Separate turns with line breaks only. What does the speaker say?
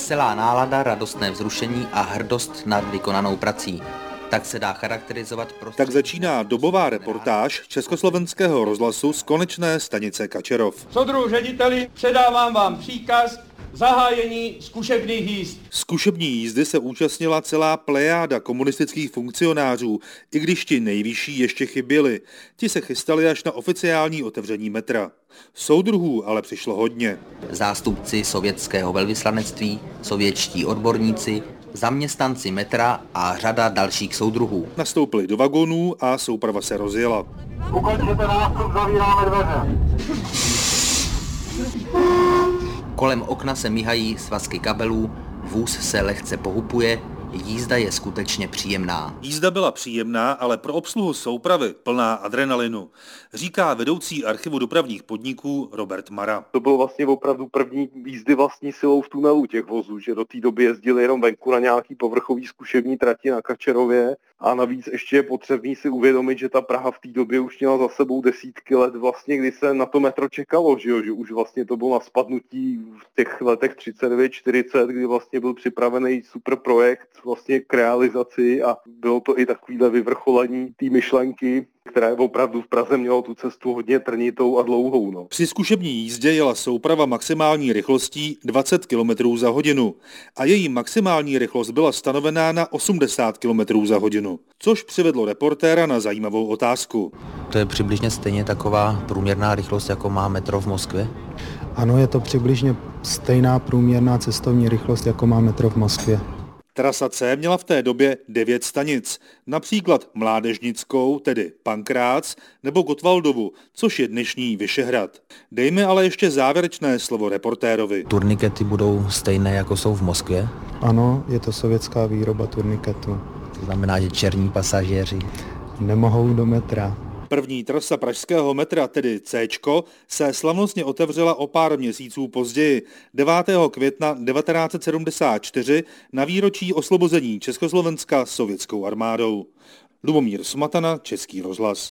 Veselá nálada, radostné vzrušení a hrdost nad vykonanou prací. Tak se dá charakterizovat
prostě... Tak začíná dobová reportáž Československého rozhlasu z konečné stanice Kačerov.
Sodru řediteli, předávám vám příkaz zahájení zkušebních jízd.
Zkušební jízdy se účastnila celá plejáda komunistických funkcionářů, i když ti nejvyšší ještě chyběli. Ti se chystali až na oficiální otevření metra. Soudruhů ale přišlo hodně.
Zástupci sovětského velvyslanectví, sovětští odborníci, zaměstnanci metra a řada dalších soudruhů.
Nastoupili do vagonů a souprava se rozjela.
Ukončete nástup, zavíráme dveře.
Kolem okna se míhají svazky kabelů, vůz se lehce pohupuje, jízda je skutečně příjemná.
Jízda byla příjemná, ale pro obsluhu soupravy plná adrenalinu, říká vedoucí archivu dopravních podniků Robert Mara.
To byl vlastně opravdu první jízdy vlastní silou v tunelu těch vozů, že do té doby jezdili jenom venku na nějaký povrchový zkušební trati na Kačerově a navíc ještě je potřebný si uvědomit, že ta Praha v té době už měla za sebou desítky let, vlastně, kdy se na to metro čekalo, že, jo? že už vlastně to bylo na spadnutí v těch letech 39-40, kdy vlastně byl připravený super projekt vlastně k realizaci a bylo to i takovýhle vyvrcholení té myšlenky, které opravdu v Praze mělo tu cestu hodně trnitou a dlouhou. No.
Při zkušební jízdě jela souprava maximální rychlostí 20 km za hodinu a její maximální rychlost byla stanovená na 80 km za hodinu, což přivedlo reportéra na zajímavou otázku.
To je přibližně stejně taková průměrná rychlost, jako má metro v Moskvě?
Ano, je to přibližně stejná průměrná cestovní rychlost, jako má metro v Moskvě.
Trasa C měla v té době devět stanic, například Mládežnickou, tedy Pankrác, nebo Gotwaldovu, což je dnešní Vyšehrad. Dejme ale ještě závěrečné slovo reportérovi.
Turnikety budou stejné, jako jsou v Moskvě?
Ano, je to sovětská výroba turniketu.
To znamená, že černí pasažéři
nemohou do metra.
První trasa pražského metra, tedy C, se slavnostně otevřela o pár měsíců později, 9. května 1974 na výročí oslobození Československa sovětskou armádou. Lubomír Smatana, Český rozhlas.